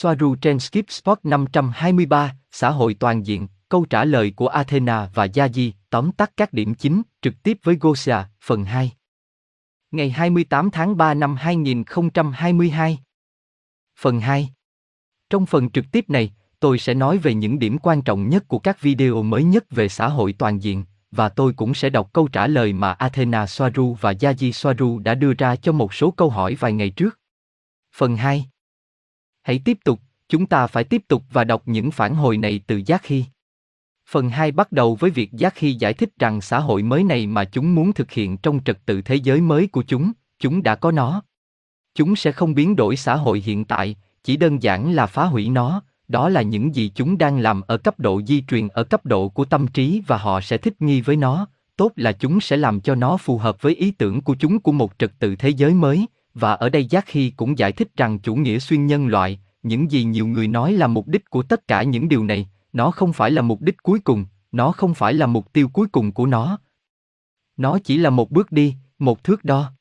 Soaru trên Skip Spot 523, xã hội toàn diện, câu trả lời của Athena và Yaji, tóm tắt các điểm chính, trực tiếp với Gosia, phần 2. Ngày 28 tháng 3 năm 2022. Phần 2. Trong phần trực tiếp này, tôi sẽ nói về những điểm quan trọng nhất của các video mới nhất về xã hội toàn diện, và tôi cũng sẽ đọc câu trả lời mà Athena Soaru và Yaji Soaru đã đưa ra cho một số câu hỏi vài ngày trước. Phần 2. Hãy tiếp tục, chúng ta phải tiếp tục và đọc những phản hồi này từ Giác Hy. Phần 2 bắt đầu với việc Giác Hy giải thích rằng xã hội mới này mà chúng muốn thực hiện trong trật tự thế giới mới của chúng, chúng đã có nó. Chúng sẽ không biến đổi xã hội hiện tại, chỉ đơn giản là phá hủy nó, đó là những gì chúng đang làm ở cấp độ di truyền ở cấp độ của tâm trí và họ sẽ thích nghi với nó, tốt là chúng sẽ làm cho nó phù hợp với ý tưởng của chúng của một trật tự thế giới mới, và ở đây Giác Hy cũng giải thích rằng chủ nghĩa xuyên nhân loại, những gì nhiều người nói là mục đích của tất cả những điều này, nó không phải là mục đích cuối cùng, nó không phải là mục tiêu cuối cùng của nó. Nó chỉ là một bước đi, một thước đo.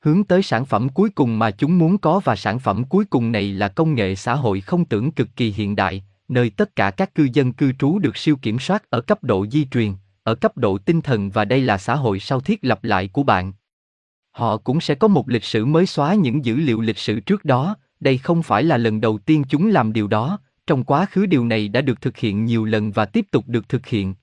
Hướng tới sản phẩm cuối cùng mà chúng muốn có và sản phẩm cuối cùng này là công nghệ xã hội không tưởng cực kỳ hiện đại, nơi tất cả các cư dân cư trú được siêu kiểm soát ở cấp độ di truyền, ở cấp độ tinh thần và đây là xã hội sau thiết lập lại của bạn. Họ cũng sẽ có một lịch sử mới xóa những dữ liệu lịch sử trước đó, đây không phải là lần đầu tiên chúng làm điều đó, trong quá khứ điều này đã được thực hiện nhiều lần và tiếp tục được thực hiện.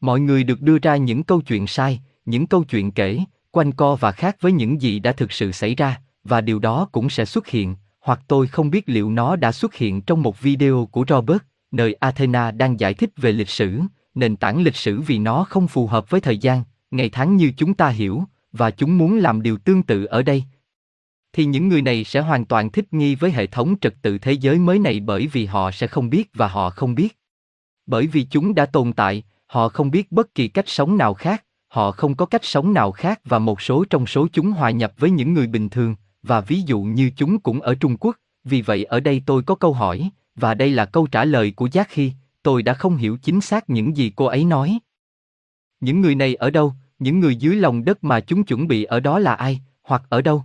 Mọi người được đưa ra những câu chuyện sai, những câu chuyện kể, quanh co và khác với những gì đã thực sự xảy ra, và điều đó cũng sẽ xuất hiện, hoặc tôi không biết liệu nó đã xuất hiện trong một video của Robert, nơi Athena đang giải thích về lịch sử, nền tảng lịch sử vì nó không phù hợp với thời gian, ngày tháng như chúng ta hiểu, và chúng muốn làm điều tương tự ở đây. Thì những người này sẽ hoàn toàn thích nghi với hệ thống trật tự thế giới mới này bởi vì họ sẽ không biết và họ không biết. Bởi vì chúng đã tồn tại, họ không biết bất kỳ cách sống nào khác, họ không có cách sống nào khác và một số trong số chúng hòa nhập với những người bình thường, và ví dụ như chúng cũng ở Trung Quốc, vì vậy ở đây tôi có câu hỏi, và đây là câu trả lời của Giác Khi, tôi đã không hiểu chính xác những gì cô ấy nói. Những người này ở đâu, những người dưới lòng đất mà chúng chuẩn bị ở đó là ai, hoặc ở đâu?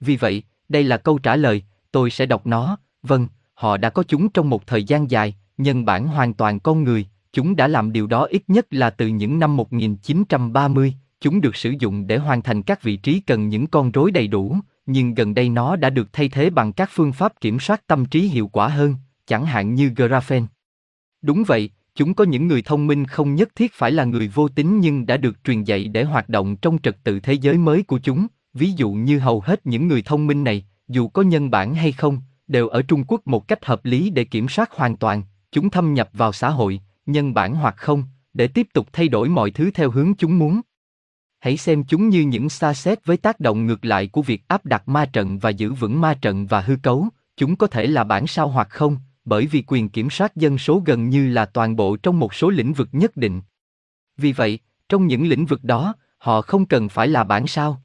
Vì vậy, đây là câu trả lời, tôi sẽ đọc nó, vâng, họ đã có chúng trong một thời gian dài, nhân bản hoàn toàn con người, chúng đã làm điều đó ít nhất là từ những năm 1930, chúng được sử dụng để hoàn thành các vị trí cần những con rối đầy đủ, nhưng gần đây nó đã được thay thế bằng các phương pháp kiểm soát tâm trí hiệu quả hơn, chẳng hạn như graphene. Đúng vậy, chúng có những người thông minh không nhất thiết phải là người vô tính nhưng đã được truyền dạy để hoạt động trong trật tự thế giới mới của chúng, ví dụ như hầu hết những người thông minh này, dù có nhân bản hay không, đều ở Trung Quốc một cách hợp lý để kiểm soát hoàn toàn, chúng thâm nhập vào xã hội, nhân bản hoặc không, để tiếp tục thay đổi mọi thứ theo hướng chúng muốn. Hãy xem chúng như những xa xét với tác động ngược lại của việc áp đặt ma trận và giữ vững ma trận và hư cấu, chúng có thể là bản sao hoặc không, bởi vì quyền kiểm soát dân số gần như là toàn bộ trong một số lĩnh vực nhất định. Vì vậy, trong những lĩnh vực đó, họ không cần phải là bản sao.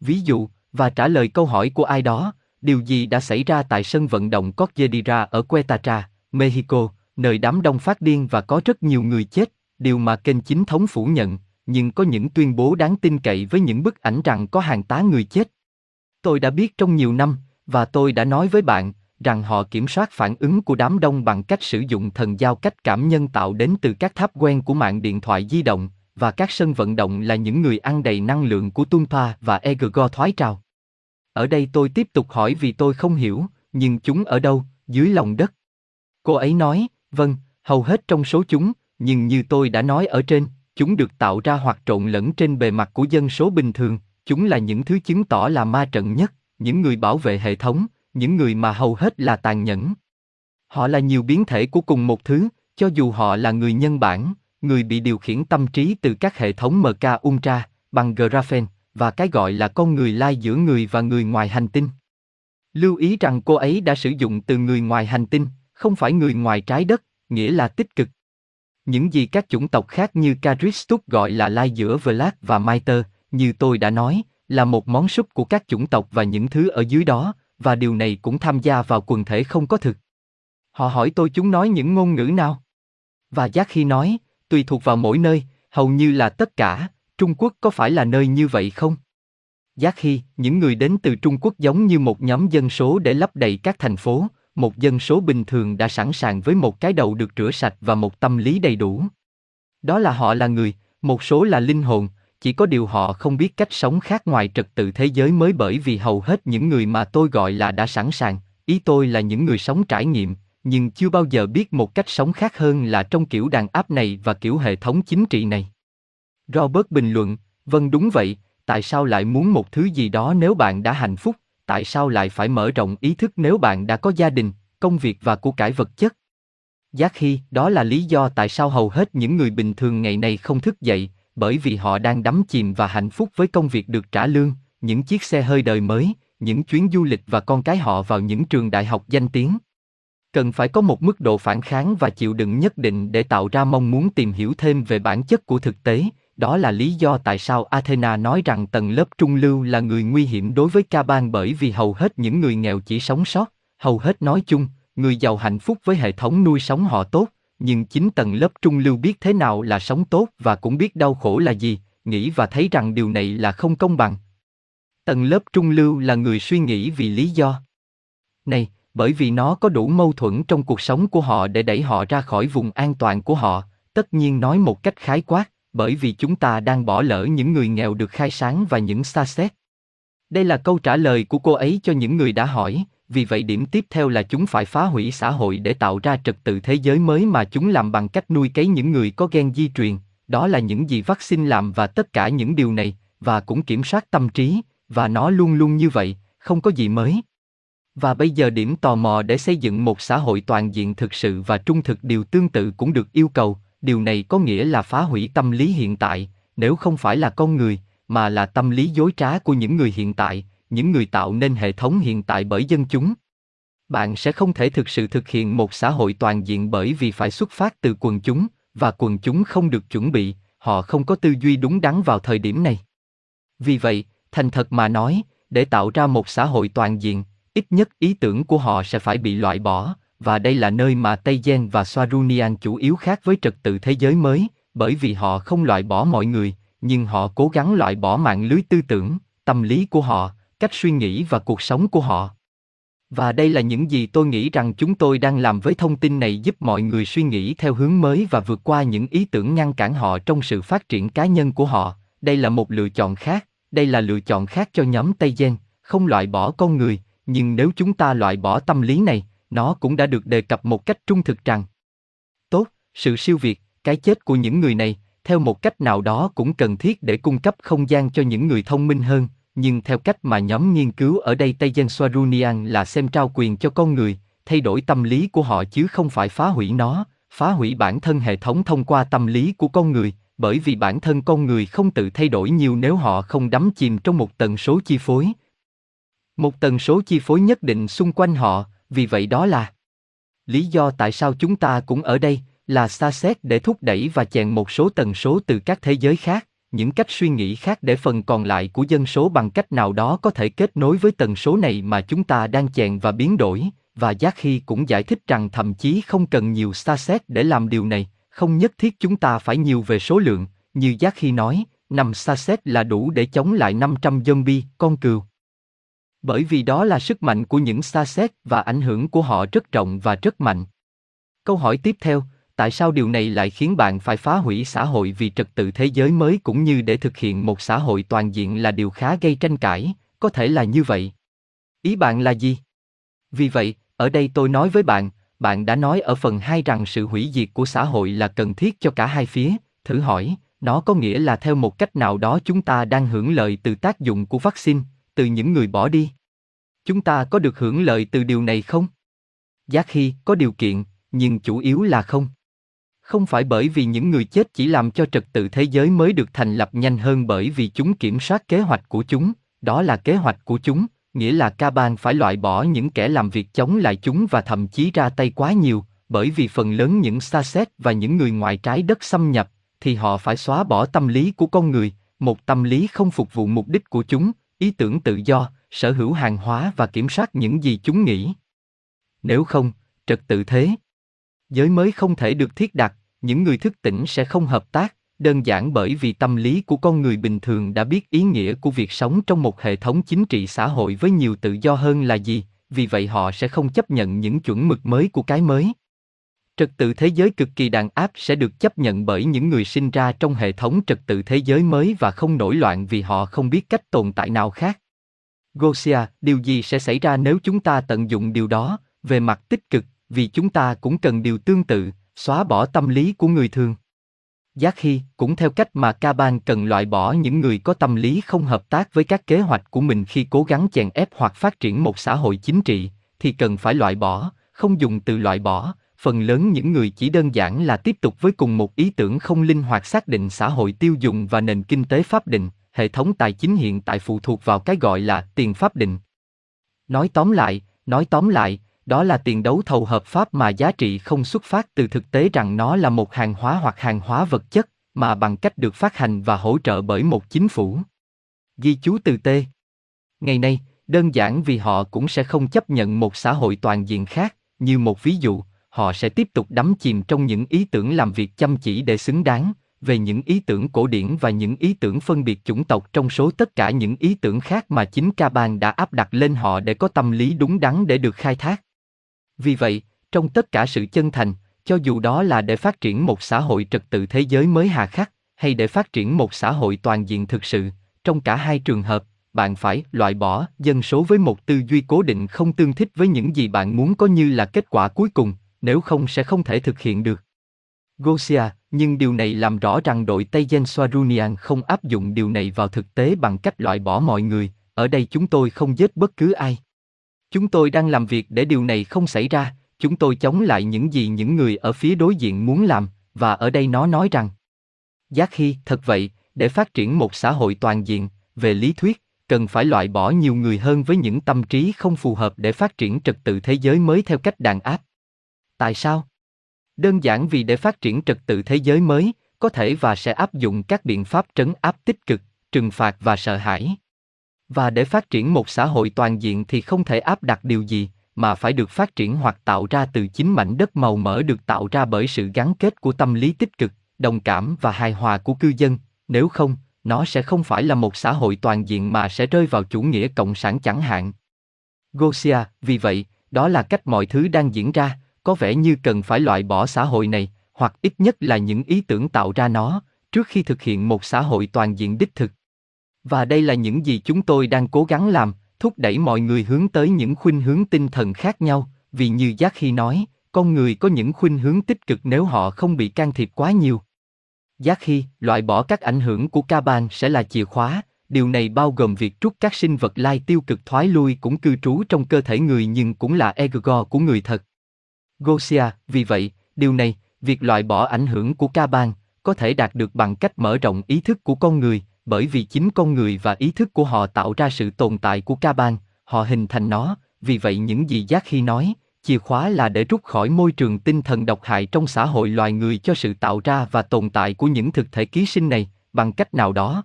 Ví dụ, và trả lời câu hỏi của ai đó, điều gì đã xảy ra tại sân vận động Cordillera ở Quetatra, Mexico, nơi đám đông phát điên và có rất nhiều người chết, điều mà kênh chính thống phủ nhận, nhưng có những tuyên bố đáng tin cậy với những bức ảnh rằng có hàng tá người chết. Tôi đã biết trong nhiều năm, và tôi đã nói với bạn, rằng họ kiểm soát phản ứng của đám đông bằng cách sử dụng thần giao cách cảm nhân tạo đến từ các tháp quen của mạng điện thoại di động, và các sân vận động là những người ăn đầy năng lượng của Tunpa và Egregor thoái trào. Ở đây tôi tiếp tục hỏi vì tôi không hiểu, nhưng chúng ở đâu, dưới lòng đất? Cô ấy nói, vâng, hầu hết trong số chúng, nhưng như tôi đã nói ở trên, chúng được tạo ra hoặc trộn lẫn trên bề mặt của dân số bình thường, chúng là những thứ chứng tỏ là ma trận nhất, những người bảo vệ hệ thống, những người mà hầu hết là tàn nhẫn. Họ là nhiều biến thể của cùng một thứ, cho dù họ là người nhân bản, người bị điều khiển tâm trí từ các hệ thống MK Ultra, bằng graphene, và cái gọi là con người lai giữa người và người ngoài hành tinh. Lưu ý rằng cô ấy đã sử dụng từ người ngoài hành tinh, không phải người ngoài trái đất, nghĩa là tích cực. Những gì các chủng tộc khác như Karistuk gọi là lai giữa Vlad và Maiter, như tôi đã nói, là một món súp của các chủng tộc và những thứ ở dưới đó, và điều này cũng tham gia vào quần thể không có thực. Họ hỏi tôi chúng nói những ngôn ngữ nào? Và giác khi nói, tùy thuộc vào mỗi nơi, hầu như là tất cả, Trung Quốc có phải là nơi như vậy không? Giác khi, những người đến từ Trung Quốc giống như một nhóm dân số để lấp đầy các thành phố, một dân số bình thường đã sẵn sàng với một cái đầu được rửa sạch và một tâm lý đầy đủ. Đó là họ là người, một số là linh hồn, chỉ có điều họ không biết cách sống khác ngoài trật tự thế giới mới bởi vì hầu hết những người mà tôi gọi là đã sẵn sàng, ý tôi là những người sống trải nghiệm, nhưng chưa bao giờ biết một cách sống khác hơn là trong kiểu đàn áp này và kiểu hệ thống chính trị này. Robert bình luận, vâng đúng vậy, tại sao lại muốn một thứ gì đó nếu bạn đã hạnh phúc, tại sao lại phải mở rộng ý thức nếu bạn đã có gia đình, công việc và của cải vật chất? Giác khi, đó là lý do tại sao hầu hết những người bình thường ngày nay không thức dậy, bởi vì họ đang đắm chìm và hạnh phúc với công việc được trả lương, những chiếc xe hơi đời mới, những chuyến du lịch và con cái họ vào những trường đại học danh tiếng. Cần phải có một mức độ phản kháng và chịu đựng nhất định để tạo ra mong muốn tìm hiểu thêm về bản chất của thực tế, đó là lý do tại sao Athena nói rằng tầng lớp trung lưu là người nguy hiểm đối với ca bang bởi vì hầu hết những người nghèo chỉ sống sót, hầu hết nói chung, người giàu hạnh phúc với hệ thống nuôi sống họ tốt, nhưng chính tầng lớp trung lưu biết thế nào là sống tốt và cũng biết đau khổ là gì, nghĩ và thấy rằng điều này là không công bằng. Tầng lớp trung lưu là người suy nghĩ vì lý do này, bởi vì nó có đủ mâu thuẫn trong cuộc sống của họ để đẩy họ ra khỏi vùng an toàn của họ, tất nhiên nói một cách khái quát, bởi vì chúng ta đang bỏ lỡ những người nghèo được khai sáng và những xa xét. Đây là câu trả lời của cô ấy cho những người đã hỏi, vì vậy điểm tiếp theo là chúng phải phá hủy xã hội để tạo ra trật tự thế giới mới mà chúng làm bằng cách nuôi cấy những người có gen di truyền, đó là những gì vaccine làm và tất cả những điều này, và cũng kiểm soát tâm trí, và nó luôn luôn như vậy, không có gì mới. Và bây giờ điểm tò mò để xây dựng một xã hội toàn diện thực sự và trung thực điều tương tự cũng được yêu cầu, điều này có nghĩa là phá hủy tâm lý hiện tại, nếu không phải là con người, mà là tâm lý dối trá của những người hiện tại, những người tạo nên hệ thống hiện tại bởi dân chúng. Bạn sẽ không thể thực sự thực hiện một xã hội toàn diện bởi vì phải xuất phát từ quần chúng, và quần chúng không được chuẩn bị, họ không có tư duy đúng đắn vào thời điểm này. Vì vậy, thành thật mà nói, để tạo ra một xã hội toàn diện, ít nhất ý tưởng của họ sẽ phải bị loại bỏ, và đây là nơi mà Tây Gen và Swarunian chủ yếu khác với trật tự thế giới mới, bởi vì họ không loại bỏ mọi người, nhưng họ cố gắng loại bỏ mạng lưới tư tưởng, tâm lý của họ, cách suy nghĩ và cuộc sống của họ. Và đây là những gì tôi nghĩ rằng chúng tôi đang làm với thông tin này giúp mọi người suy nghĩ theo hướng mới và vượt qua những ý tưởng ngăn cản họ trong sự phát triển cá nhân của họ. Đây là một lựa chọn khác, đây là lựa chọn khác cho nhóm Tây Gen, không loại bỏ con người, nhưng nếu chúng ta loại bỏ tâm lý này, nó cũng đã được đề cập một cách trung thực rằng tốt, sự siêu việt, cái chết của những người này, theo một cách nào đó cũng cần thiết để cung cấp không gian cho những người thông minh hơn, nhưng theo cách mà nhóm nghiên cứu ở đây Tây Gen Swarunian là xem trao quyền cho con người, thay đổi tâm lý của họ chứ không phải phá hủy nó, phá hủy bản thân hệ thống thông qua tâm lý của con người, bởi vì bản thân con người không tự thay đổi nhiều nếu họ không đắm chìm trong một tần số chi phối. Một tần số chi phối nhất định xung quanh họ, vì vậy đó là lý do tại sao chúng ta cũng ở đây, là xa xét để thúc đẩy và chèn một số tần số từ các thế giới khác, những cách suy nghĩ khác để phần còn lại của dân số bằng cách nào đó có thể kết nối với tần số này mà chúng ta đang chèn và biến đổi, và Giác Khi cũng giải thích rằng thậm chí không cần nhiều xa xét để làm điều này, không nhất thiết chúng ta phải nhiều về số lượng, như Giác Khi nói, năm xa xét là đủ để chống lại 500 zombie, con cừu. Bởi vì đó là sức mạnh của những xa xét và ảnh hưởng của họ rất rộng và rất mạnh. Câu hỏi tiếp theo, tại sao điều này lại khiến bạn phải phá hủy xã hội vì trật tự thế giới mới cũng như để thực hiện một xã hội toàn diện là điều khá gây tranh cãi, có thể là như vậy. Ý bạn là gì? Vì vậy, ở đây tôi nói với bạn, bạn đã nói ở phần 2 rằng sự hủy diệt của xã hội là cần thiết cho cả hai phía, thử hỏi, nó có nghĩa là theo một cách nào đó chúng ta đang hưởng lợi từ tác dụng của vaccine, từ những người bỏ đi. Chúng ta có được hưởng lợi từ điều này không? Giác khi có điều kiện, nhưng chủ yếu là không. Không phải bởi vì những người chết chỉ làm cho trật tự thế giới mới được thành lập nhanh hơn bởi vì chúng kiểm soát kế hoạch của chúng, đó là kế hoạch của chúng, nghĩa là ca bang phải loại bỏ những kẻ làm việc chống lại chúng và thậm chí ra tay quá nhiều, bởi vì phần lớn những xa xét và những người ngoài trái đất xâm nhập, thì họ phải xóa bỏ tâm lý của con người, một tâm lý không phục vụ mục đích của chúng, ý tưởng tự do, sở hữu hàng hóa và kiểm soát những gì chúng nghĩ. Nếu không, trật tự thế giới mới không thể được thiết đặt, những người thức tỉnh sẽ không hợp tác, đơn giản bởi vì tâm lý của con người bình thường đã biết ý nghĩa của việc sống trong một hệ thống chính trị xã hội với nhiều tự do hơn là gì, vì vậy họ sẽ không chấp nhận những chuẩn mực mới của cái mới. Trật tự thế giới cực kỳ đàn áp sẽ được chấp nhận bởi những người sinh ra trong hệ thống trật tự thế giới mới và không nổi loạn vì họ không biết cách tồn tại nào khác. Gosia, điều gì sẽ xảy ra nếu chúng ta tận dụng điều đó, về mặt tích cực, vì chúng ta cũng cần điều tương tự, xóa bỏ tâm lý của người thường. Giác khi, cũng theo cách mà Kaban cần loại bỏ những người có tâm lý không hợp tác với các kế hoạch của mình khi cố gắng chèn ép hoặc phát triển một xã hội chính trị, thì cần phải loại bỏ, không dùng từ loại bỏ, phần lớn những người chỉ đơn giản là tiếp tục với cùng một ý tưởng không linh hoạt xác định xã hội tiêu dùng và nền kinh tế pháp định, hệ thống tài chính hiện tại phụ thuộc vào cái gọi là tiền pháp định. Nói tóm lại, nói tóm lại, đó là tiền đấu thầu hợp pháp mà giá trị không xuất phát từ thực tế rằng nó là một hàng hóa hoặc hàng hóa vật chất, mà bằng cách được phát hành và hỗ trợ bởi một chính phủ. Ghi chú từ T. Ngày nay, đơn giản vì họ cũng sẽ không chấp nhận một xã hội toàn diện khác, như một ví dụ, họ sẽ tiếp tục đắm chìm trong những ý tưởng làm việc chăm chỉ để xứng đáng, về những ý tưởng cổ điển và những ý tưởng phân biệt chủng tộc trong số tất cả những ý tưởng khác mà chính ca bang đã áp đặt lên họ để có tâm lý đúng đắn để được khai thác. Vì vậy, trong tất cả sự chân thành, cho dù đó là để phát triển một xã hội trật tự thế giới mới hà khắc, hay để phát triển một xã hội toàn diện thực sự, trong cả hai trường hợp, bạn phải loại bỏ dân số với một tư duy cố định không tương thích với những gì bạn muốn có như là kết quả cuối cùng, nếu không sẽ không thể thực hiện được. Gosia, nhưng điều này làm rõ rằng đội Tây Gen Swarunian không áp dụng điều này vào thực tế bằng cách loại bỏ mọi người, ở đây chúng tôi không giết bất cứ ai. Chúng tôi đang làm việc để điều này không xảy ra, chúng tôi chống lại những gì những người ở phía đối diện muốn làm, và ở đây nó nói rằng Giác khi, thật vậy, để phát triển một xã hội toàn diện, về lý thuyết, cần phải loại bỏ nhiều người hơn với những tâm trí không phù hợp để phát triển trật tự thế giới mới theo cách đàn áp. Tại sao? Đơn giản vì để phát triển trật tự thế giới mới, có thể và sẽ áp dụng các biện pháp trấn áp tích cực, trừng phạt và sợ hãi. Và để phát triển một xã hội toàn diện thì không thể áp đặt điều gì, mà phải được phát triển hoặc tạo ra từ chính mảnh đất màu mỡ được tạo ra bởi sự gắn kết của tâm lý tích cực, đồng cảm và hài hòa của cư dân, nếu không, nó sẽ không phải là một xã hội toàn diện mà sẽ rơi vào chủ nghĩa cộng sản chẳng hạn. Gosia, vì vậy, đó là cách mọi thứ đang diễn ra, có vẻ như cần phải loại bỏ xã hội này, hoặc ít nhất là những ý tưởng tạo ra nó, trước khi thực hiện một xã hội toàn diện đích thực. Và đây là những gì chúng tôi đang cố gắng làm, thúc đẩy mọi người hướng tới những khuynh hướng tinh thần khác nhau, vì như Giác khi nói, con người có những khuynh hướng tích cực nếu họ không bị can thiệp quá nhiều. Giác khi, loại bỏ các ảnh hưởng của ca ban sẽ là chìa khóa, điều này bao gồm việc trút các sinh vật lai tiêu cực thoái lui cũng cư trú trong cơ thể người nhưng cũng là egregore của người thật. Gosia, vì vậy, điều này, việc loại bỏ ảnh hưởng của ca ban, có thể đạt được bằng cách mở rộng ý thức của con người, bởi vì chính con người và ý thức của họ tạo ra sự tồn tại của ca ban, họ hình thành nó, vì vậy những gì giác khi nói, chìa khóa là để rút khỏi môi trường tinh thần độc hại trong xã hội loài người cho sự tạo ra và tồn tại của những thực thể ký sinh này, bằng cách nào đó.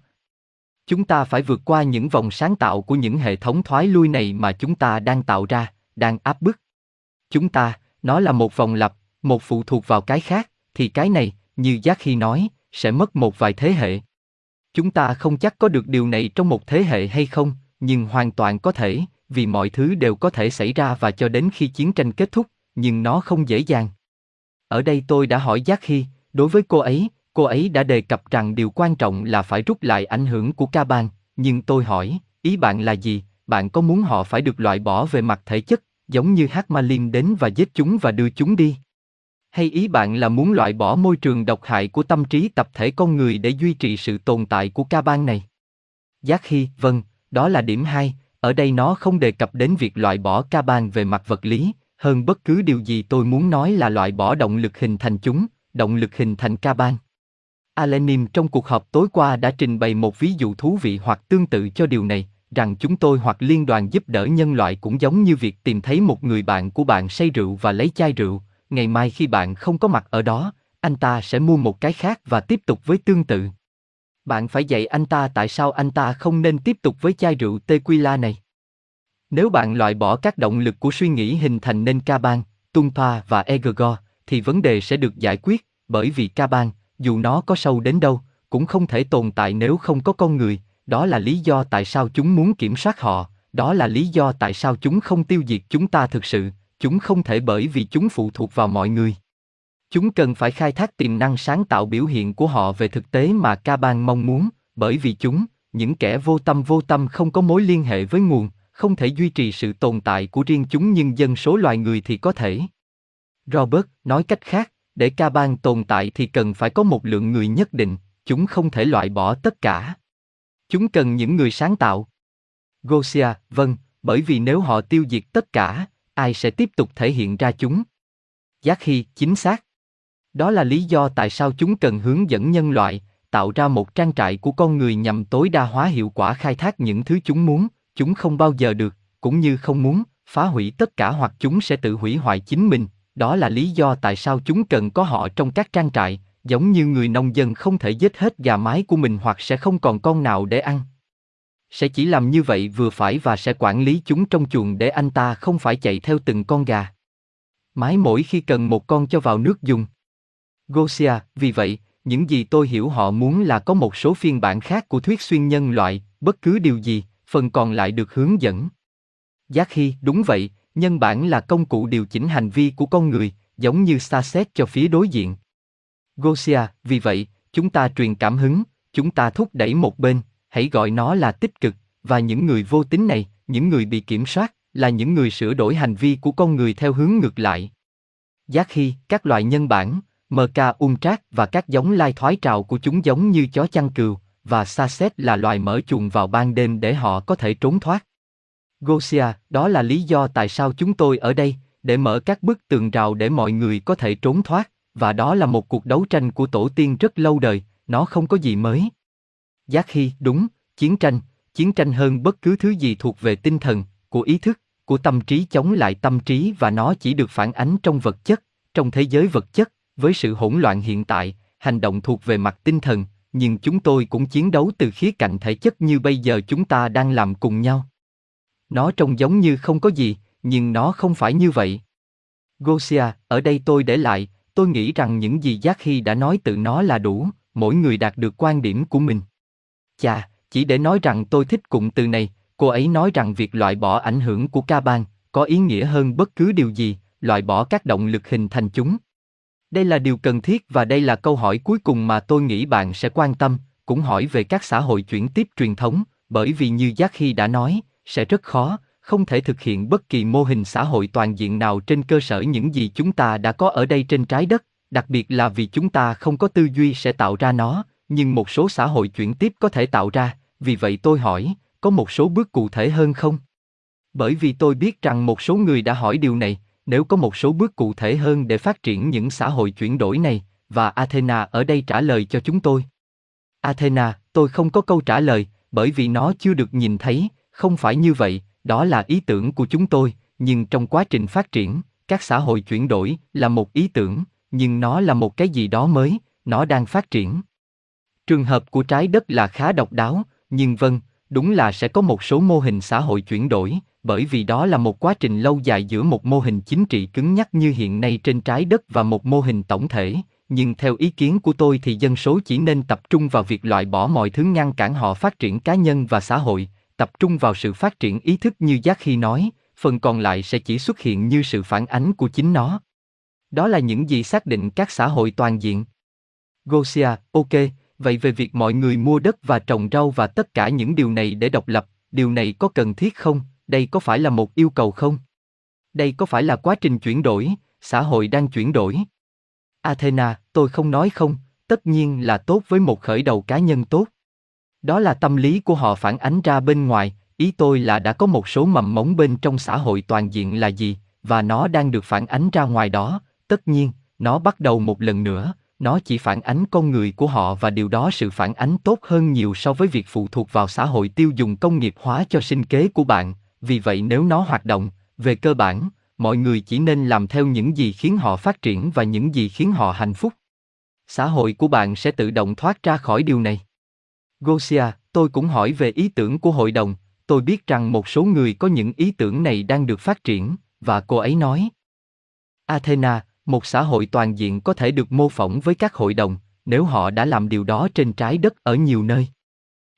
Chúng ta phải vượt qua những vòng sáng tạo của những hệ thống thoái lui này mà chúng ta đang tạo ra, đang áp bức. Chúng ta, nó là một vòng lặp, một phụ thuộc vào cái khác, thì cái này, như Giác khi nói, sẽ mất một vài thế hệ. Chúng ta không chắc có được điều này trong một thế hệ hay không, nhưng hoàn toàn có thể, vì mọi thứ đều có thể xảy ra và cho đến khi chiến tranh kết thúc, nhưng nó không dễ dàng. Ở đây tôi đã hỏi Giác Hy, đối với cô ấy, cô ấy đã đề cập rằng điều quan trọng là phải rút lại ảnh hưởng của ca bang, nhưng tôi hỏi, ý bạn là gì, bạn có muốn họ phải được loại bỏ về mặt thể chất, giống như Hakmalin đến và giết chúng và đưa chúng đi? Hay ý bạn là muốn loại bỏ môi trường độc hại của tâm trí tập thể con người để duy trì sự tồn tại của ca bang này? Giác Hy, vâng, đó là điểm 2, ở đây nó không đề cập đến việc loại bỏ ca bang về mặt vật lý, hơn bất cứ điều gì tôi muốn nói là loại bỏ động lực hình thành chúng, động lực hình thành ca bang. Alenim trong cuộc họp tối qua đã trình bày một ví dụ thú vị hoặc tương tự cho điều này, rằng chúng tôi hoặc liên đoàn giúp đỡ nhân loại cũng giống như việc tìm thấy một người bạn của bạn say rượu và lấy chai rượu, ngày mai khi bạn không có mặt ở đó, anh ta sẽ mua một cái khác và tiếp tục với tương tự. Bạn phải dạy anh ta tại sao anh ta không nên tiếp tục với chai rượu tequila này. Nếu bạn loại bỏ các động lực của suy nghĩ hình thành nên Kaban, Tumpa và Egregore, thì vấn đề sẽ được giải quyết, bởi vì Kaban, dù nó có sâu đến đâu, cũng không thể tồn tại nếu không có con người, đó là lý do tại sao chúng muốn kiểm soát họ, đó là lý do tại sao chúng không tiêu diệt chúng ta thực sự, chúng không thể bởi vì chúng phụ thuộc vào mọi người. Chúng cần phải khai thác tiềm năng sáng tạo biểu hiện của họ về thực tế mà ca bang mong muốn, bởi vì chúng, những kẻ vô tâm vô tâm không có mối liên hệ với nguồn, không thể duy trì sự tồn tại của riêng chúng nhưng dân số loài người thì có thể. Robert nói cách khác, để ca bang tồn tại thì cần phải có một lượng người nhất định, chúng không thể loại bỏ tất cả. Chúng cần những người sáng tạo. Gosia, vâng, bởi vì nếu họ tiêu diệt tất cả, ai sẽ tiếp tục thể hiện ra chúng? Giác khi, chính xác. Đó là lý do tại sao chúng cần hướng dẫn nhân loại, tạo ra một trang trại của con người nhằm tối đa hóa hiệu quả khai thác những thứ chúng muốn, chúng không bao giờ được, cũng như không muốn, phá hủy tất cả hoặc chúng sẽ tự hủy hoại chính mình, đó là lý do tại sao chúng cần có họ trong các trang trại, giống như người nông dân không thể giết hết gà mái của mình hoặc sẽ không còn con nào để ăn. Sẽ chỉ làm như vậy vừa phải và sẽ quản lý chúng trong chuồng để anh ta không phải chạy theo từng con gà. Mái mỗi khi cần một con cho vào nước dùng. Gosia, vì vậy, những gì tôi hiểu họ muốn là có một số phiên bản khác của thuyết xuyên nhân loại, bất cứ điều gì, phần còn lại được hướng dẫn. Giác khi, đúng vậy, nhân bản là công cụ điều chỉnh hành vi của con người, giống như xa xét cho phía đối diện. Gosia, vì vậy, chúng ta truyền cảm hứng, chúng ta thúc đẩy một bên, hãy gọi nó là tích cực, và những người vô tính này, những người bị kiểm soát, là những người sửa đổi hành vi của con người theo hướng ngược lại. Giác khi, các loại nhân bản, MK Untrat và các giống lai thoái trào của chúng giống như chó chăn cừu, và Saset là loài mở chuồng vào ban đêm để họ có thể trốn thoát. Gosia, đó là lý do tại sao chúng tôi ở đây, để mở các bức tường rào để mọi người có thể trốn thoát, và đó là một cuộc đấu tranh của tổ tiên rất lâu đời, nó không có gì mới. Giác Hy, đúng, chiến tranh, chiến tranh hơn bất cứ thứ gì thuộc về tinh thần, của ý thức, của tâm trí chống lại tâm trí và nó chỉ được phản ánh trong vật chất, trong thế giới vật chất, với sự hỗn loạn hiện tại, hành động thuộc về mặt tinh thần, nhưng chúng tôi cũng chiến đấu từ khía cạnh thể chất như bây giờ chúng ta đang làm cùng nhau. Nó trông giống như không có gì, nhưng nó không phải như vậy. Gosia, ở đây tôi để lại, tôi nghĩ rằng những gì Giác Hy đã nói tự nó là đủ, mỗi người đạt được quan điểm của mình. Chà, chỉ để nói rằng tôi thích cụm từ này, cô ấy nói rằng việc loại bỏ ảnh hưởng của ca bang có ý nghĩa hơn bất cứ điều gì, loại bỏ các động lực hình thành chúng. Đây là điều cần thiết và đây là câu hỏi cuối cùng mà tôi nghĩ bạn sẽ quan tâm, cũng hỏi về các xã hội chuyển tiếp truyền thống, bởi vì như Giác Khi đã nói, sẽ rất khó, không thể thực hiện bất kỳ mô hình xã hội toàn diện nào trên cơ sở những gì chúng ta đã có ở đây trên trái đất, đặc biệt là vì chúng ta không có tư duy sẽ tạo ra nó, nhưng một số xã hội chuyển tiếp có thể tạo ra, vì vậy tôi hỏi, có một số bước cụ thể hơn không? Bởi vì tôi biết rằng một số người đã hỏi điều này, nếu có một số bước cụ thể hơn để phát triển những xã hội chuyển đổi này, và Athena ở đây trả lời cho chúng tôi. Athena, tôi không có câu trả lời, bởi vì nó chưa được nhìn thấy, không phải như vậy, đó là ý tưởng của chúng tôi, nhưng trong quá trình phát triển, các xã hội chuyển đổi là một ý tưởng, nhưng nó là một cái gì đó mới, nó đang phát triển. Trường hợp của trái đất là khá độc đáo, nhưng vâng, đúng là sẽ có một số mô hình xã hội chuyển đổi, bởi vì đó là một quá trình lâu dài giữa một mô hình chính trị cứng nhắc như hiện nay trên trái đất và một mô hình tổng thể, nhưng theo ý kiến của tôi thì dân số chỉ nên tập trung vào việc loại bỏ mọi thứ ngăn cản họ phát triển cá nhân và xã hội, tập trung vào sự phát triển ý thức như Giác khi nói, phần còn lại sẽ chỉ xuất hiện như sự phản ánh của chính nó. Đó là những gì xác định các xã hội toàn diện. Gosia, ok, vậy về việc mọi người mua đất và trồng rau và tất cả những điều này để độc lập, điều này có cần thiết không? đây có phải là một yêu cầu không? Đây có phải là quá trình chuyển đổi, xã hội đang chuyển đổi? Athena, tôi không nói không, tất nhiên là tốt với một khởi đầu cá nhân tốt. Đó là tâm lý của họ phản ánh ra bên ngoài, ý tôi là đã có một số mầm mống bên trong xã hội toàn diện là gì, và nó đang được phản ánh ra ngoài đó, tất nhiên, nó bắt đầu một lần nữa, nó chỉ phản ánh con người của họ và điều đó sự phản ánh tốt hơn nhiều so với việc phụ thuộc vào xã hội tiêu dùng công nghiệp hóa cho sinh kế của bạn, vì vậy nếu nó hoạt động, về cơ bản, mọi người chỉ nên làm theo những gì khiến họ phát triển và những gì khiến họ hạnh phúc. Xã hội của bạn sẽ tự động thoát ra khỏi điều này. Gosia, tôi cũng hỏi về ý tưởng của hội đồng, tôi biết rằng một số người có những ý tưởng này đang được phát triển, và cô ấy nói. Athena, một xã hội toàn diện có thể được mô phỏng với các hội đồng, nếu họ đã làm điều đó trên trái đất ở nhiều nơi.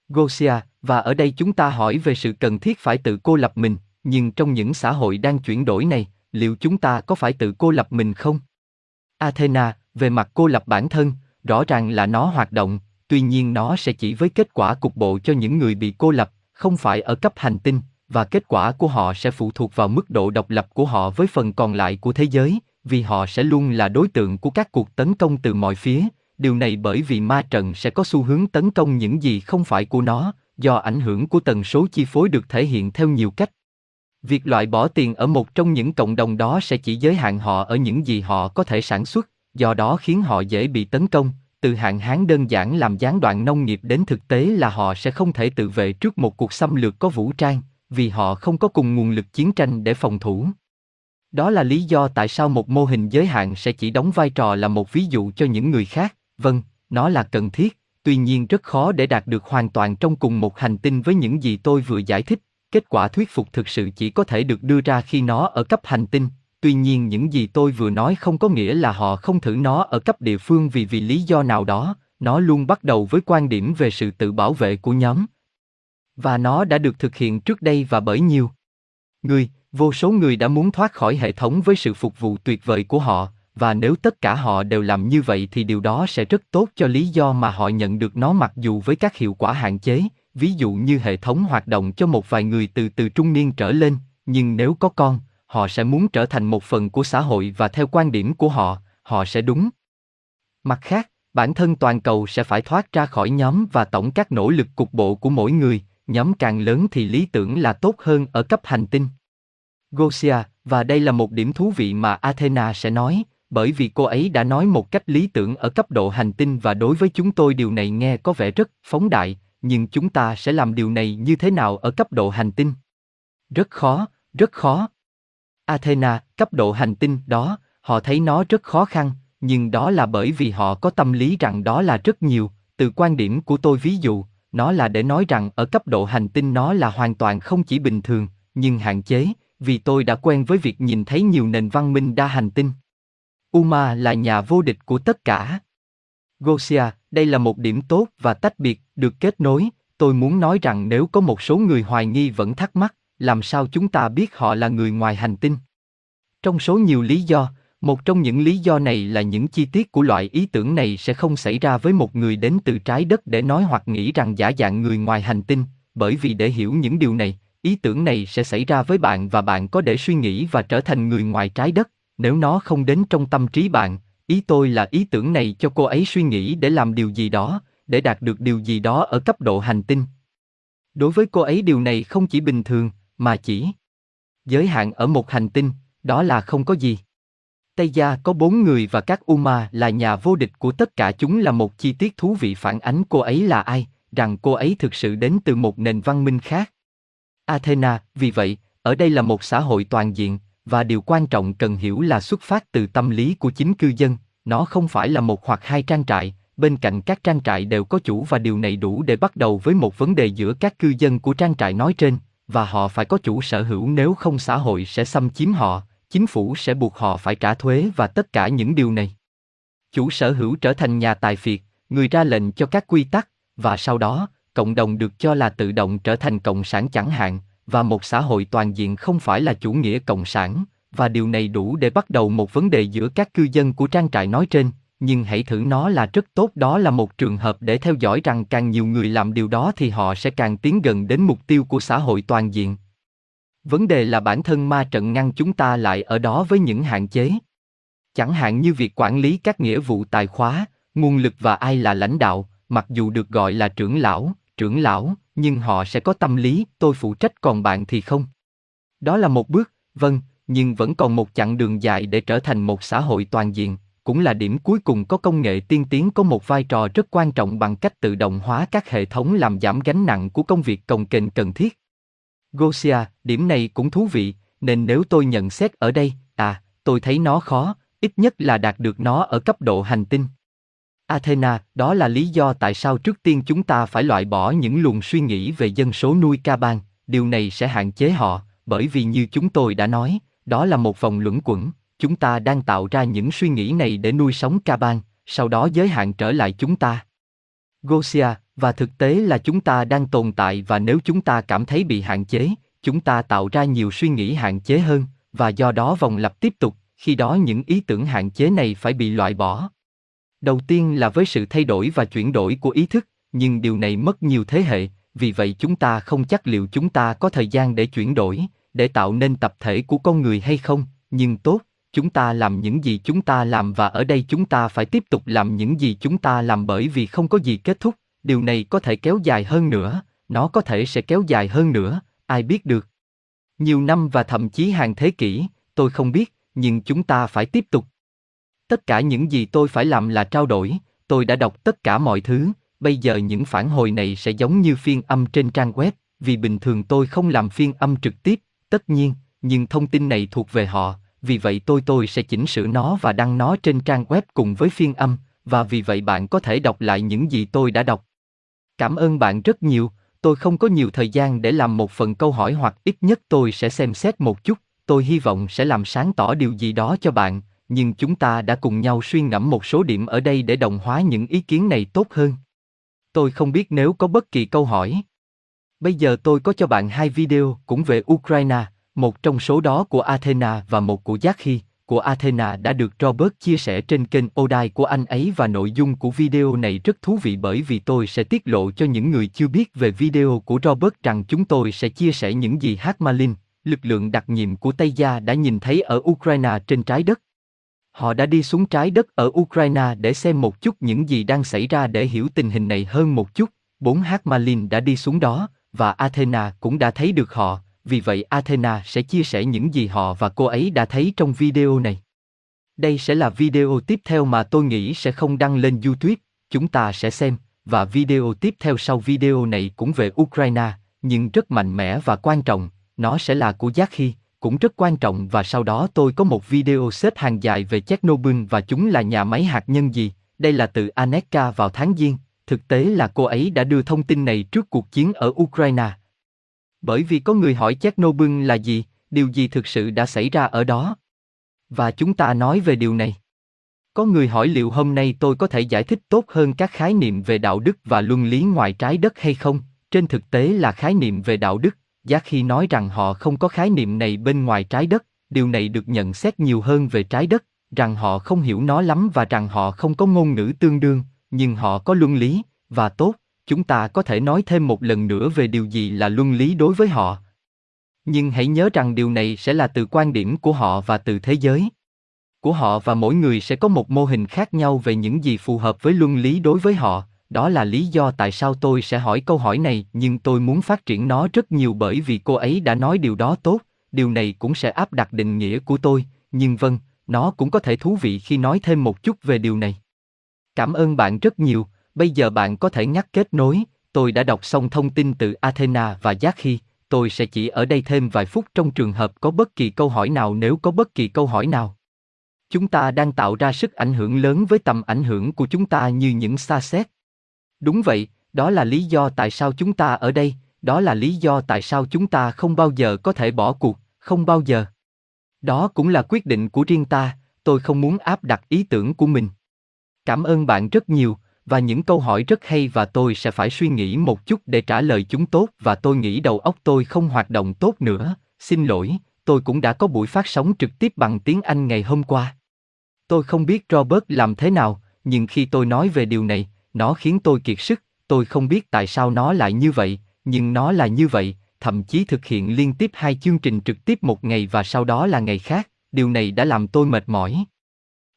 Gosia, Và ở đây chúng ta hỏi về sự cần thiết phải tự cô lập mình, nhưng trong những xã hội đang chuyển đổi này, liệu chúng ta có phải tự cô lập mình không? Athena, về mặt cô lập bản thân, rõ ràng là nó hoạt động, tuy nhiên nó sẽ chỉ với kết quả cục bộ cho những người bị cô lập, không phải ở cấp hành tinh, và kết quả của họ sẽ phụ thuộc vào mức độ độc lập của họ với phần còn lại của thế giới, vì họ sẽ luôn là đối tượng của các cuộc tấn công từ mọi phía. Điều này bởi vì ma trận sẽ có xu hướng tấn công những gì không phải của nó, do ảnh hưởng của tần số chi phối được thể hiện theo nhiều cách. Việc loại bỏ tiền ở một trong những cộng đồng đó sẽ chỉ giới hạn họ ở những gì họ có thể sản xuất, do đó khiến họ dễ bị tấn công, từ hạn hán đơn giản làm gián đoạn nông nghiệp đến thực tế là họ sẽ không thể tự vệ trước một cuộc xâm lược có vũ trang, vì họ không có cùng nguồn lực chiến tranh để phòng thủ. Đó là lý do tại sao một mô hình giới hạn sẽ chỉ đóng vai trò là một ví dụ cho những người khác, vâng, nó là cần thiết, tuy nhiên rất khó để đạt được hoàn toàn trong cùng một hành tinh với những gì tôi vừa giải thích. Kết quả thuyết phục thực sự chỉ có thể được đưa ra khi nó ở cấp hành tinh, tuy nhiên những gì tôi vừa nói không có nghĩa là họ không thử nó ở cấp địa phương vì vì lý do nào đó, nó luôn bắt đầu với quan điểm về sự tự bảo vệ của nhóm. Và nó đã được thực hiện trước đây và bởi nhiều người, vô số người đã muốn thoát khỏi hệ thống với sự phục vụ tuyệt vời của họ, và nếu tất cả họ đều làm như vậy thì điều đó sẽ rất tốt cho lý do mà họ nhận được nó mặc dù với các hiệu quả hạn chế, ví dụ như hệ thống hoạt động cho một vài người từ từ trung niên trở lên, nhưng nếu có con, họ sẽ muốn trở thành một phần của xã hội và theo quan điểm của họ, họ sẽ đúng. Mặt khác, bản thân toàn cầu sẽ phải thoát ra khỏi nhóm và tổng các nỗ lực cục bộ của mỗi người, nhóm càng lớn thì lý tưởng là tốt hơn ở cấp hành tinh. Gosia, và đây là một điểm thú vị mà Athena sẽ nói, bởi vì cô ấy đã nói một cách lý tưởng ở cấp độ hành tinh và đối với chúng tôi điều này nghe có vẻ rất phóng đại, nhưng chúng ta sẽ làm điều này như thế nào ở cấp độ hành tinh? Rất khó, rất khó. Athena, cấp độ hành tinh đó, họ thấy nó rất khó khăn, nhưng đó là bởi vì họ có tâm lý rằng đó là rất nhiều, từ quan điểm của tôi ví dụ, nó là để nói rằng ở cấp độ hành tinh nó là hoàn toàn không chỉ bình thường, nhưng hạn chế, vì tôi đã quen với việc nhìn thấy nhiều nền văn minh đa hành tinh. Uma là nhà vô địch của tất cả. Gosia, đây là một điểm tốt và tách biệt, được kết nối, tôi muốn nói rằng nếu có một số người hoài nghi vẫn thắc mắc, làm sao chúng ta biết họ là người ngoài hành tinh? Trong số nhiều lý do, một trong những lý do này là những chi tiết của loại ý tưởng này sẽ không xảy ra với một người đến từ trái đất để nói hoặc nghĩ rằng giả dạng người ngoài hành tinh, bởi vì để hiểu những điều này, ý tưởng này sẽ xảy ra với bạn và bạn có để suy nghĩ và trở thành người ngoài trái đất, nếu nó không đến trong tâm trí bạn, ý tôi là ý tưởng này cho cô ấy suy nghĩ để làm điều gì đó, để đạt được điều gì đó ở cấp độ hành tinh. Đối với cô ấy điều này không chỉ bình thường, mà chỉ giới hạn ở một hành tinh, đó là không có gì. Tây Gia có bốn người và các Uma là nhà vô địch của tất cả chúng là một chi tiết thú vị phản ánh cô ấy là ai, rằng cô ấy thực sự đến từ một nền văn minh khác. Athena, vì vậy, ở đây là một xã hội toàn diện, và điều quan trọng cần hiểu là xuất phát từ tâm lý của chính cư dân, nó không phải là một hoặc hai trang trại, bên cạnh các trang trại đều có chủ và điều này đủ để bắt đầu với một vấn đề giữa các cư dân của trang trại nói trên, và họ phải có chủ sở hữu nếu không xã hội sẽ xâm chiếm họ, chính phủ sẽ buộc họ phải trả thuế và tất cả những điều này. Chủ sở hữu trở thành nhà tài phiệt, người ra lệnh cho các quy tắc, và sau đó, cộng đồng được cho là tự động trở thành cộng sản chẳng hạn, và một xã hội toàn diện không phải là chủ nghĩa cộng sản, và điều này đủ để bắt đầu một vấn đề giữa các cư dân của trang trại nói trên, nhưng hãy thử nó là rất tốt đó là một trường hợp để theo dõi rằng càng nhiều người làm điều đó thì họ sẽ càng tiến gần đến mục tiêu của xã hội toàn diện. Vấn đề là bản thân ma trận ngăn chúng ta lại ở đó với những hạn chế. Chẳng hạn như việc quản lý các nghĩa vụ tài khóa, nguồn lực và ai là lãnh đạo, mặc dù được gọi là trưởng lão, trưởng lão, nhưng họ sẽ có tâm lý, tôi phụ trách còn bạn thì không. Đó là một bước, vâng, nhưng vẫn còn một chặng đường dài để trở thành một xã hội toàn diện, cũng là điểm cuối cùng có công nghệ tiên tiến có một vai trò rất quan trọng bằng cách tự động hóa các hệ thống làm giảm gánh nặng của công việc cồng kềnh cần thiết. Gosia, điểm này cũng thú vị, nên nếu tôi nhận xét ở đây, à, tôi thấy nó khó, ít nhất là đạt được nó ở cấp độ hành tinh. Athena, đó là lý do tại sao trước tiên chúng ta phải loại bỏ những luồng suy nghĩ về dân số nuôi ca bang, điều này sẽ hạn chế họ, bởi vì như chúng tôi đã nói, đó là một vòng luẩn quẩn, chúng ta đang tạo ra những suy nghĩ này để nuôi sống ca bang, sau đó giới hạn trở lại chúng ta. Gosia, Và thực tế là chúng ta đang tồn tại và nếu chúng ta cảm thấy bị hạn chế, chúng ta tạo ra nhiều suy nghĩ hạn chế hơn, và do đó vòng lặp tiếp tục, khi đó những ý tưởng hạn chế này phải bị loại bỏ. Đầu tiên là với sự thay đổi và chuyển đổi của ý thức, nhưng điều này mất nhiều thế hệ, vì vậy chúng ta không chắc liệu chúng ta có thời gian để chuyển đổi, để tạo nên tập thể của con người hay không, nhưng tốt, chúng ta làm những gì chúng ta làm và ở đây chúng ta phải tiếp tục làm những gì chúng ta làm bởi vì không có gì kết thúc, điều này có thể kéo dài hơn nữa, nó có thể sẽ kéo dài hơn nữa, ai biết được. Nhiều năm và thậm chí hàng thế kỷ, tôi không biết, nhưng chúng ta phải tiếp tục. Tất cả những gì tôi phải làm là trao đổi, tôi đã đọc tất cả mọi thứ, bây giờ những phản hồi này sẽ giống như phiên âm trên trang web, vì bình thường tôi không làm phiên âm trực tiếp, tất nhiên, nhưng thông tin này thuộc về họ, vì vậy tôi tôi sẽ chỉnh sửa nó và đăng nó trên trang web cùng với phiên âm, và vì vậy bạn có thể đọc lại những gì tôi đã đọc. Cảm ơn bạn rất nhiều, tôi không có nhiều thời gian để làm một phần câu hỏi hoặc ít nhất tôi sẽ xem xét một chút, tôi hy vọng sẽ làm sáng tỏ điều gì đó cho bạn, nhưng chúng ta đã cùng nhau suy ngẫm một số điểm ở đây để đồng hóa những ý kiến này tốt hơn. Tôi không biết nếu có bất kỳ câu hỏi. Bây giờ tôi có cho bạn hai video cũng về Ukraine, một trong số đó của Athena và một của Jackie, của Athena đã được Robert chia sẻ trên kênh Odai của anh ấy và nội dung của video này rất thú vị bởi vì tôi sẽ tiết lộ cho những người chưa biết về video của Robert rằng chúng tôi sẽ chia sẻ những gì Hakmalin, lực lượng đặc nhiệm của Tây Gia đã nhìn thấy ở Ukraine trên trái đất. Họ đã đi xuống trái đất ở Ukraine để xem một chút những gì đang xảy ra để hiểu tình hình này hơn một chút. Bốn Malin đã đi xuống đó, và Athena cũng đã thấy được họ, vì vậy Athena sẽ chia sẻ những gì họ và cô ấy đã thấy trong video này. Đây sẽ là video tiếp theo mà tôi nghĩ sẽ không đăng lên YouTube, chúng ta sẽ xem, và video tiếp theo sau video này cũng về Ukraine, nhưng rất mạnh mẽ và quan trọng, nó sẽ là của Jackie, cũng rất quan trọng và sau đó tôi có một video xếp hàng dài về Chernobyl và chúng là nhà máy hạt nhân gì, đây là từ Aneka vào tháng Giêng, thực tế là cô ấy đã đưa thông tin này trước cuộc chiến ở Ukraine, bởi vì có người hỏi Chernobyl là gì, điều gì thực sự đã xảy ra ở đó. Và chúng ta nói về điều này. Có người hỏi liệu hôm nay tôi có thể giải thích tốt hơn các khái niệm về đạo đức và luân lý ngoài trái đất hay không? Trên thực tế là khái niệm về đạo đức, Giác khi nói rằng họ không có khái niệm này bên ngoài trái đất, điều này được nhận xét nhiều hơn về trái đất, rằng họ không hiểu nó lắm và rằng họ không có ngôn ngữ tương đương, nhưng họ có luân lý, và tốt, chúng ta có thể nói thêm một lần nữa về điều gì là luân lý đối với họ. Nhưng hãy nhớ rằng điều này sẽ là từ quan điểm của họ và từ thế giới. Của họ và mỗi người sẽ có một mô hình khác nhau về những gì phù hợp với luân lý đối với họ đó là lý do tại sao tôi sẽ hỏi câu hỏi này nhưng tôi muốn phát triển nó rất nhiều bởi vì cô ấy đã nói điều đó tốt điều này cũng sẽ áp đặt định nghĩa của tôi nhưng vâng nó cũng có thể thú vị khi nói thêm một chút về điều này cảm ơn bạn rất nhiều Bây giờ bạn có thể ngắt kết nối, tôi đã đọc xong thông tin từ Athena và Jackie, tôi sẽ chỉ ở đây thêm vài phút trong trường hợp có bất kỳ câu hỏi nào nếu có bất kỳ câu hỏi nào. Chúng ta đang tạo ra sức ảnh hưởng lớn với tầm ảnh hưởng của chúng ta như những xa xét. Đúng vậy, đó là lý do tại sao chúng ta ở đây, đó là lý do tại sao chúng ta không bao giờ có thể bỏ cuộc, không bao giờ. Đó cũng là quyết định của riêng ta, tôi không muốn áp đặt ý tưởng của mình. Cảm ơn bạn rất nhiều, và những câu hỏi rất hay và tôi sẽ phải suy nghĩ một chút để trả lời chúng tốt và tôi nghĩ đầu óc tôi không hoạt động tốt nữa, xin lỗi, tôi cũng đã có buổi phát sóng trực tiếp bằng tiếng Anh ngày hôm qua. Tôi không biết Robert làm thế nào, nhưng khi tôi nói về điều này, nó khiến tôi kiệt sức, tôi không biết tại sao nó lại như vậy, nhưng nó là như vậy, thậm chí thực hiện liên tiếp hai chương trình trực tiếp một ngày và sau đó là ngày khác, điều này đã làm tôi mệt mỏi.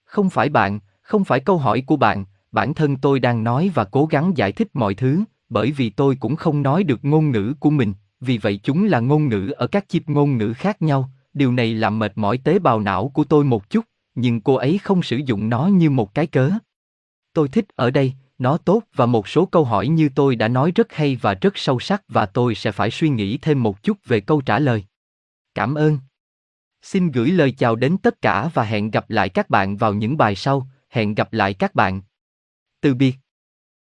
Không phải bạn, không phải câu hỏi của bạn, bản thân tôi đang nói và cố gắng giải thích mọi thứ, bởi vì tôi cũng không nói được ngôn ngữ của mình, vì vậy chúng là ngôn ngữ ở các chip ngôn ngữ khác nhau, điều này làm mệt mỏi tế bào não của tôi một chút, nhưng cô ấy không sử dụng nó như một cái cớ. Tôi thích ở đây, nó tốt và một số câu hỏi như tôi đã nói rất hay và rất sâu sắc và tôi sẽ phải suy nghĩ thêm một chút về câu trả lời. Cảm ơn. Xin gửi lời chào đến tất cả và hẹn gặp lại các bạn vào những bài sau, hẹn gặp lại các bạn. Từ biệt